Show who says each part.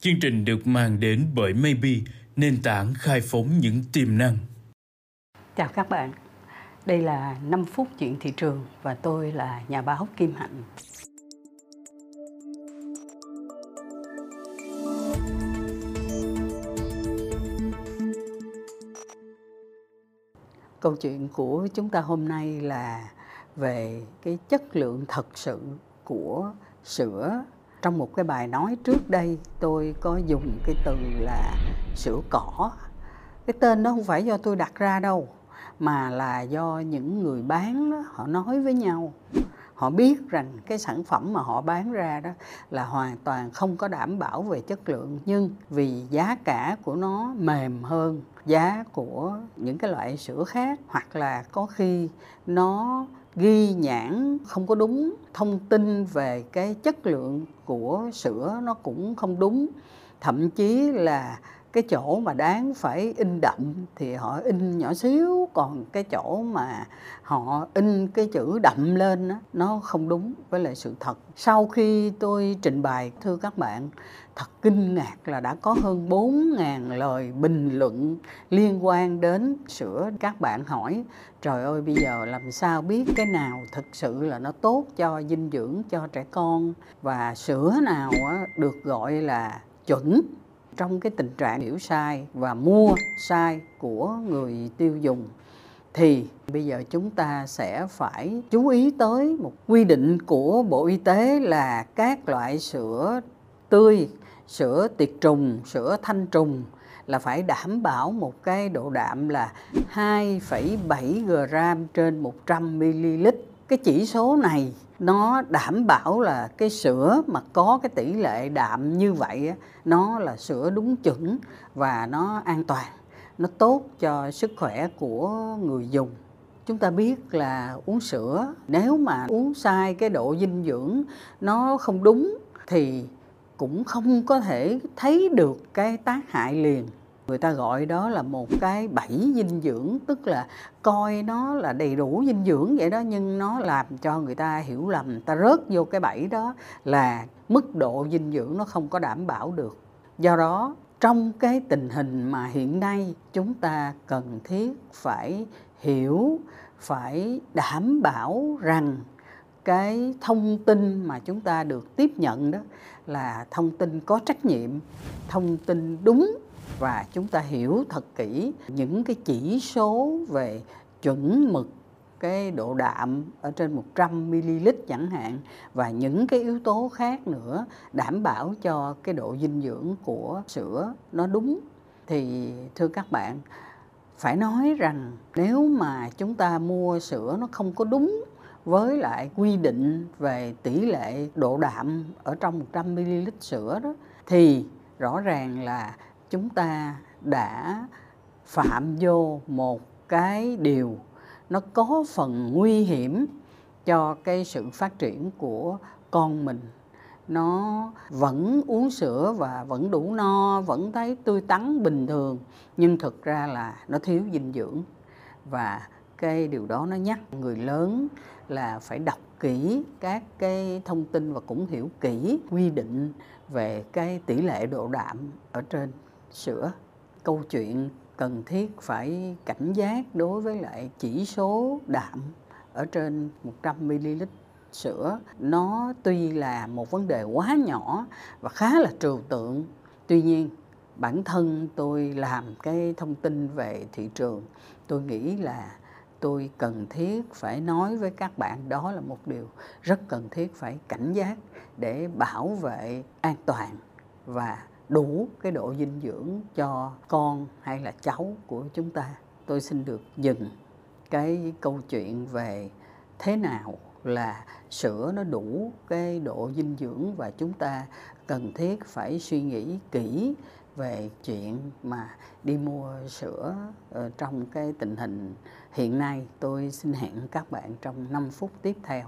Speaker 1: Chương trình được mang đến bởi Maybe, nền tảng khai phóng những tiềm năng.
Speaker 2: Chào các bạn, đây là 5 phút chuyện thị trường và tôi là nhà báo Kim Hạnh. Câu chuyện của chúng ta hôm nay là về cái chất lượng thật sự của sữa trong một cái bài nói trước đây tôi có dùng cái từ là sữa cỏ. Cái tên đó không phải do tôi đặt ra đâu mà là do những người bán đó, họ nói với nhau họ biết rằng cái sản phẩm mà họ bán ra đó là hoàn toàn không có đảm bảo về chất lượng, nhưng vì giá cả của nó mềm hơn giá của những cái loại sữa khác, hoặc là có khi nó ghi nhãn không có đúng, thông tin về cái chất lượng của sữa nó cũng không đúng. Thậm chí là cái chỗ mà đáng phải in đậm thì họ in nhỏ xíu còn cái chỗ mà họ in cái chữ đậm lên đó, nó không đúng với lại sự thật. Sau khi tôi trình bày thưa các bạn thật kinh ngạc là đã có hơn 4.000 lời bình luận liên quan đến sữa. Các bạn hỏi trời ơi bây giờ làm sao biết cái nào thực sự là nó tốt cho dinh dưỡng cho trẻ con? Và sữa nào được gọi là chuẩn trong cái tình trạng hiểu sai và mua sai của người tiêu dùng thì bây giờ chúng ta sẽ phải chú ý tới một quy định của Bộ Y tế là các loại sữa tươi, sữa tiệt trùng, sữa thanh trùng là phải đảm bảo một cái độ đạm là 2,7 g trên 100 ml. Cái chỉ số này nó đảm bảo là cái sữa mà có cái tỷ lệ đạm như vậy nó là sữa đúng chuẩn và nó an toàn, nó tốt cho sức khỏe của người dùng. Chúng ta biết là uống sữa, nếu mà uống sai cái độ dinh dưỡng nó không đúng thì cũng không có thể thấy được cái tác hại liền người ta gọi đó là một cái bẫy dinh dưỡng, tức là coi nó là đầy đủ dinh dưỡng vậy đó, nhưng nó làm cho người ta hiểu lầm ta rớt vô cái bẫy đó là mức độ dinh dưỡng nó không có đảm bảo được. Do đó, trong cái tình hình mà hiện nay, chúng ta cần thiết phải hiểu, phải đảm bảo rằng cái thông tin mà chúng ta được tiếp nhận đó là thông tin có trách nhiệm, thông tin đúng và chúng ta hiểu thật kỹ những cái chỉ số về chuẩn mực, cái độ đạm ở trên 100 ml chẳng hạn, và những cái yếu tố khác nữa đảm bảo cho cái độ dinh dưỡng của sữa nó đúng. Thì, thưa các bạn, phải nói rằng nếu mà chúng ta mua sữa nó không có đúng với lại quy định về tỷ lệ độ đạm ở trong 100 ml sữa đó, thì rõ ràng là chúng ta đã phạm vô một cái điều nó có phần nguy hiểm cho cái sự phát triển của con mình. Nó vẫn uống sữa và vẫn đủ no, vẫn thấy tươi tắn, bình thường, nhưng thực ra là nó thiếu dinh dưỡng. Và cái điều đó nó nhắc người lớn là phải đọc kỹ các cái thông tin và cũng hiểu kỹ quy định về cái tỷ lệ độ đạm ở trên sữa câu chuyện cần thiết phải cảnh giác đối với lại chỉ số đạm ở trên 100 ml sữa. Nó tuy là một vấn đề quá nhỏ và khá là trừu tượng, tuy nhiên bản thân tôi làm cái thông tin về thị trường, tôi nghĩ là tôi cần thiết phải nói với các bạn đó là một điều rất cần thiết phải cảnh giác để bảo vệ an toàn và đủ cái độ dinh dưỡng cho con hay là cháu của chúng ta tôi xin được dừng cái câu chuyện về thế nào là sữa nó đủ cái độ dinh dưỡng và chúng ta cần thiết phải suy nghĩ kỹ về chuyện mà đi mua sữa ờ, trong cái tình hình hiện nay tôi xin hẹn các bạn trong 5 phút tiếp theo.